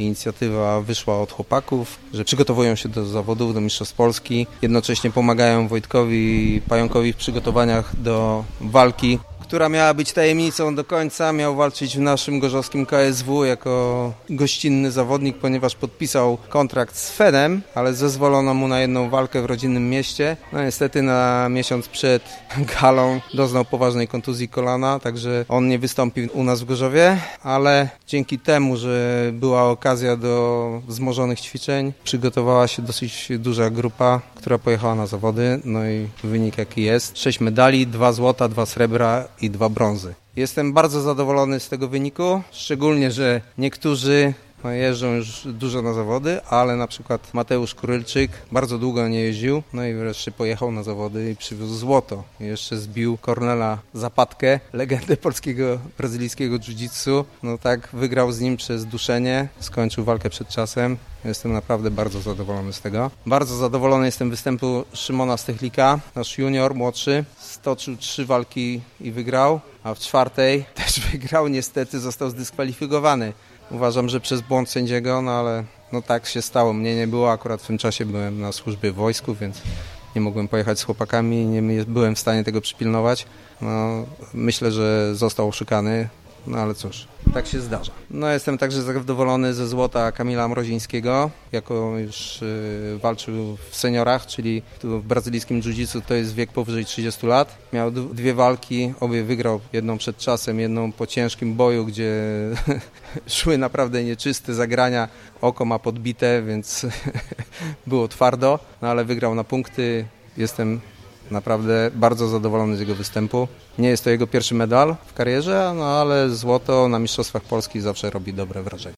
inicjatywa wyszła od chłopaków, że przygotowują się do zawodów, do Mistrzostw Polski. Jednocześnie pomagają Wojtkowi i Pająkowi w przygotowaniach do walki która miała być tajemnicą do końca. Miał walczyć w naszym gorzowskim KSW jako gościnny zawodnik, ponieważ podpisał kontrakt z Fedem, ale zezwolono mu na jedną walkę w rodzinnym mieście. No niestety na miesiąc przed galą doznał poważnej kontuzji kolana, także on nie wystąpił u nas w Gorzowie, ale dzięki temu, że była okazja do wzmożonych ćwiczeń, przygotowała się dosyć duża grupa, która pojechała na zawody, no i wynik jaki jest. Sześć medali, dwa złota, dwa srebra i dwa brązy. Jestem bardzo zadowolony z tego wyniku, szczególnie, że niektórzy no, jeżdżą już dużo na zawody, ale na przykład Mateusz Kurylczyk bardzo długo nie jeździł, no i wreszcie pojechał na zawody i przywiózł złoto. Jeszcze zbił Kornela Zapadkę, legendę polskiego, brazylijskiego jiu-jitsu. No tak, wygrał z nim przez duszenie, skończył walkę przed czasem. Jestem naprawdę bardzo zadowolony z tego. Bardzo zadowolony jestem występu Szymona Stechlika, nasz junior, młodszy. Stoczył trzy walki i wygrał, a w czwartej też wygrał. Niestety został zdyskwalifikowany. Uważam, że przez błąd sędziego, no ale no tak się stało. Mnie nie było, akurat w tym czasie byłem na służbie w wojsku, więc nie mogłem pojechać z chłopakami, nie byłem w stanie tego przypilnować. No, myślę, że został oszukany, no ale cóż, tak się zdarza. No jestem także zadowolony ze złota Kamila Mrozińskiego, jako już y, walczył w seniorach, czyli w brazylijskim jiu-jitsu to jest wiek powyżej 30 lat. Miał dwie walki, obie wygrał, jedną przed czasem, jedną po ciężkim boju, gdzie szły naprawdę nieczyste zagrania, oko ma podbite, więc było twardo, no ale wygrał na punkty. Jestem Naprawdę bardzo zadowolony z jego występu. Nie jest to jego pierwszy medal w karierze, no ale złoto na Mistrzostwach Polski zawsze robi dobre wrażenie.